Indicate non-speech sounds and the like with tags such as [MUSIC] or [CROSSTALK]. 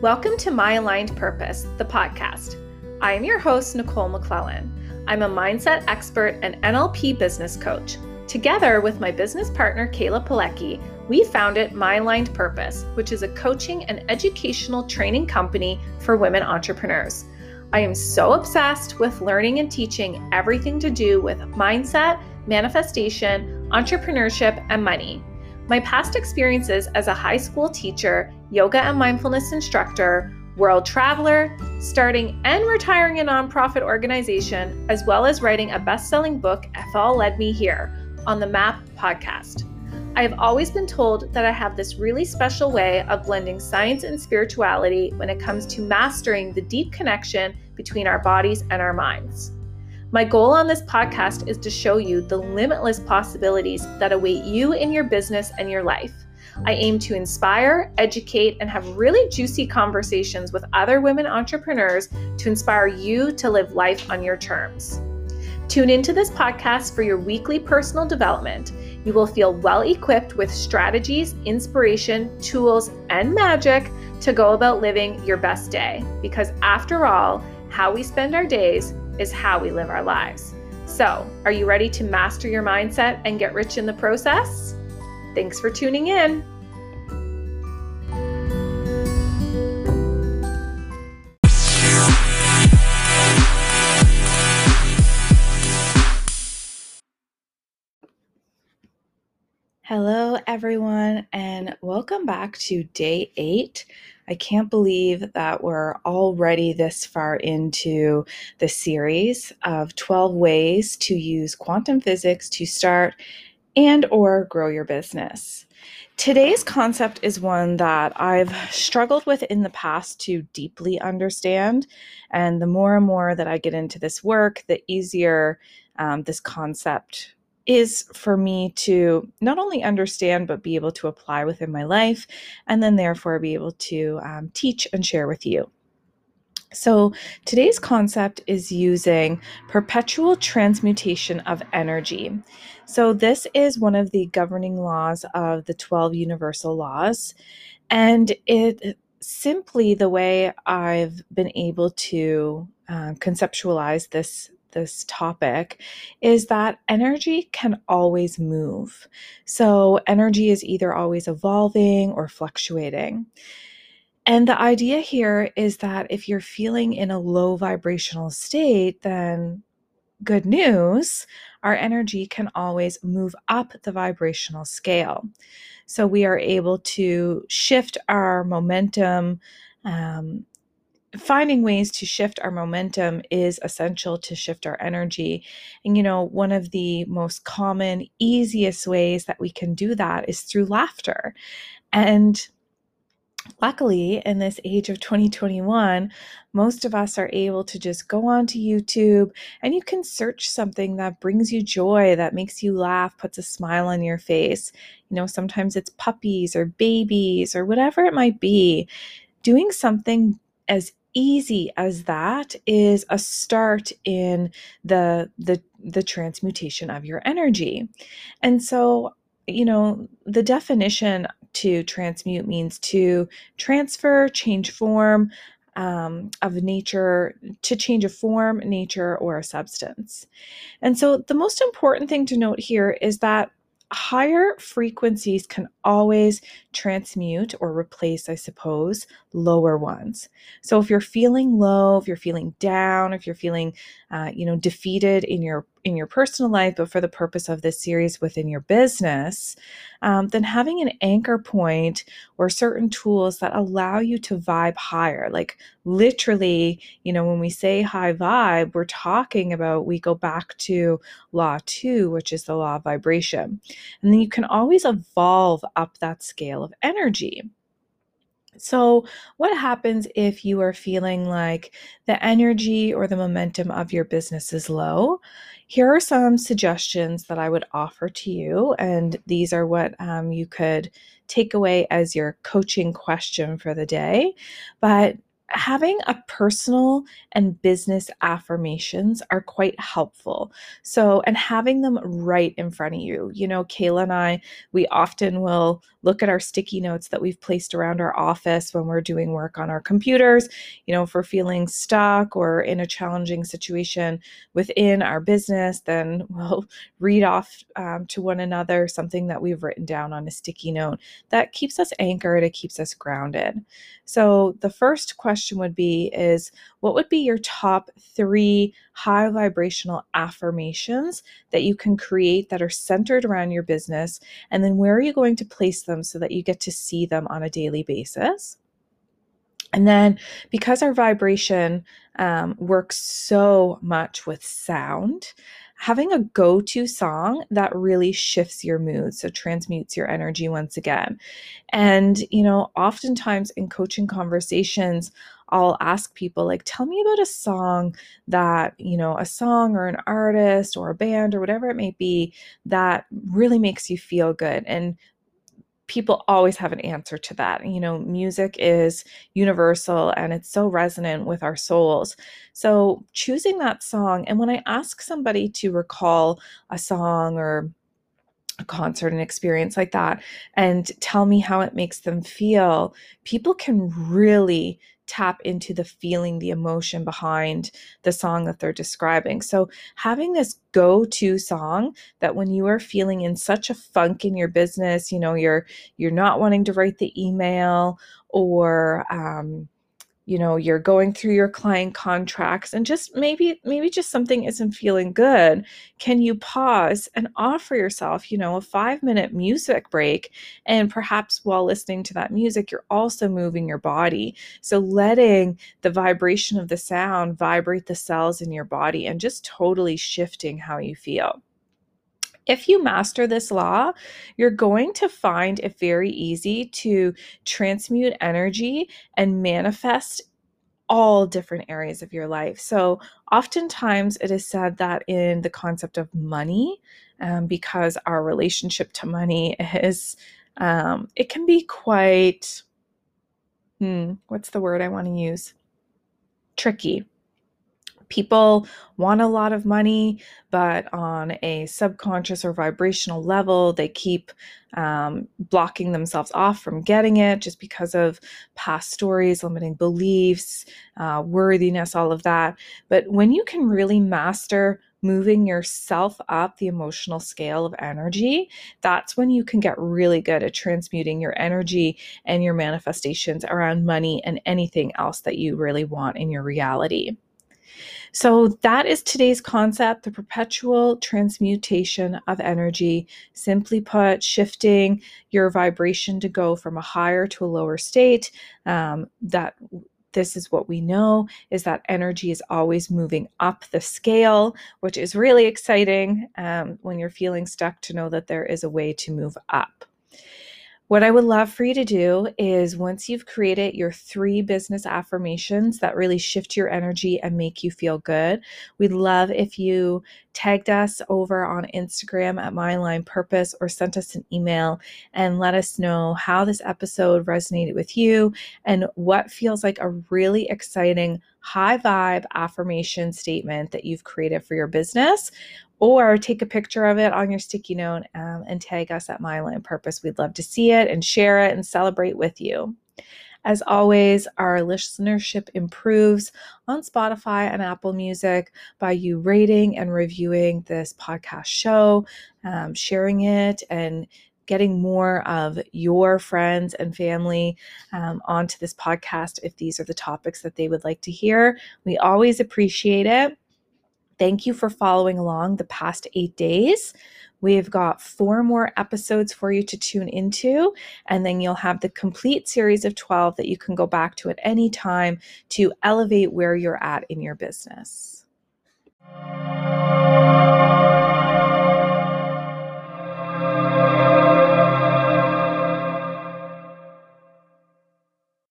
Welcome to My Aligned Purpose, the podcast. I am your host, Nicole McClellan. I'm a mindset expert and NLP business coach. Together with my business partner, Kayla Pilecki, we founded My Aligned Purpose, which is a coaching and educational training company for women entrepreneurs. I am so obsessed with learning and teaching everything to do with mindset, manifestation, entrepreneurship, and money. My past experiences as a high school teacher, yoga and mindfulness instructor, world traveler, starting and retiring a nonprofit organization, as well as writing a best selling book, Ethel Led Me Here, on the MAP podcast. I have always been told that I have this really special way of blending science and spirituality when it comes to mastering the deep connection between our bodies and our minds. My goal on this podcast is to show you the limitless possibilities that await you in your business and your life. I aim to inspire, educate, and have really juicy conversations with other women entrepreneurs to inspire you to live life on your terms. Tune into this podcast for your weekly personal development. You will feel well equipped with strategies, inspiration, tools, and magic to go about living your best day. Because after all, how we spend our days is how we live our lives. So, are you ready to master your mindset and get rich in the process? Thanks for tuning in. Hello, everyone, and welcome back to day eight I can't believe that we're already this far into the series of 12 ways to use quantum physics to start and or grow your business. Today's concept is one that I've struggled with in the past to deeply understand. And the more and more that I get into this work, the easier um, this concept is for me to not only understand, but be able to apply within my life, and then therefore be able to um, teach and share with you. So, today's concept is using perpetual transmutation of energy. So, this is one of the governing laws of the 12 universal laws. And it simply the way I've been able to uh, conceptualize this this topic is that energy can always move. So, energy is either always evolving or fluctuating. And the idea here is that if you're feeling in a low vibrational state, then good news, our energy can always move up the vibrational scale. So we are able to shift our momentum um, finding ways to shift our momentum is essential to shift our energy. And, you know, one of the most common, easiest ways that we can do that is through laughter. And luckily, in this age of 2021, most of us are able to just go onto YouTube and you can search something that brings you joy, that makes you laugh, puts a smile on your face. You know, sometimes it's puppies or babies or whatever it might be. Doing something as easy as that is a start in the the the transmutation of your energy. And so, you know, the definition to transmute means to transfer, change form, um, of nature to change a form, nature, or a substance. And so the most important thing to note here is that higher frequencies can always transmute or replace, I suppose, lower ones. So if you're feeling low, if you're feeling down, if you're feeling, uh, you know, defeated in your in your personal life, but for the purpose of this series within your business, um, then having an anchor point or certain tools that allow you to vibe higher. Like literally, you know, when we say high vibe, we're talking about we go back to law two, which is the law of vibration. And then you can always evolve up that scale of energy. So, what happens if you are feeling like the energy or the momentum of your business is low? Here are some suggestions that I would offer to you, and these are what um, you could take away as your coaching question for the day. But having a personal and business affirmations are quite helpful. So, and having them right in front of you. You know, Kayla and I, we often will look at our sticky notes that we've placed around our office when we're doing work on our computers. You know, if we're feeling stuck or in a challenging situation within our business, then [LAUGHS] we'll read off um, to one another something that we've written down on a sticky note that keeps us anchored, it keeps us grounded. So the first question would be is what would be your top 3 high vibrational affirmations that you can create that are centered around your business and then where are you going to place them so that you get to see them on a daily basis? And then, because our vibration um, works so much with sound, having a go to song that really shifts your mood, so transmutes your energy once again. And, you know, oftentimes in coaching conversations, I'll ask people, like, tell me about a song that, you know, a song or an artist or a band or whatever it may be that really makes you feel good. And people always have an answer to that. You know, music is universal and it's so resonant with our souls. So, choosing that song, and when I ask somebody to recall a song or a concert, an experience like that, and tell me how it makes them feel, people can really tap into the feeling, the emotion behind the song that they're describing. So, having this go to song that when you are feeling in such a funk in your business, you know, you're you're not wanting to write the email or um, you know you're going through your client contracts and just maybe maybe just something isn't feeling good can you pause and offer yourself you know a 5 minute music break? And perhaps while listening to that music you're also moving your body. So letting the vibration of the sound vibrate the cells in your body and just totally shifting how you feel if you master this law, you're going to find it very easy to transmute energy and manifest all different areas of your life. So, oftentimes it is said that in the concept of money, um, because our relationship to money is, um, it can be quite, hmm, what's the word I want to use? Tricky people want a lot of money, but on a subconscious or vibrational level, they keep um, blocking themselves off from getting it just because of past stories, limiting beliefs, uh, worthiness, all of that. But when you can really master moving yourself up the emotional scale of energy, that's when you can get really good at transmuting your energy and your manifestations around money and anything else that you really want in your reality. So, that is today's concept the perpetual transmutation of energy. Simply put, shifting your vibration to go from a higher to a lower state. Um, that this is what we know is that energy is always moving up the scale, which is really exciting um, when you're feeling stuck to know that there is a way to move up. What I would love for you to do is once you've created your three business affirmations that really shift your energy and make you feel good, we'd love if you tagged us over on Instagram at My Aligned Purpose or sent us an email and let us know how this episode resonated with you and what feels like a really exciting high vibe affirmation statement that you've created for your business or take a picture of it on your sticky note um, and tag us at My Aligned Purpose. We'd love to see it and share it and celebrate with you. As always, our listenership improves on Spotify and Apple Music by you rating and reviewing this podcast show, um, sharing it, and getting more of your friends and family um, onto this podcast if these are the topics that they would like to hear. We always appreciate it. Thank you for following along the past eight days. We've got four more episodes for you to tune into, and then you'll have the complete series of 12 that you can go back to at any time to elevate where you're at in your business.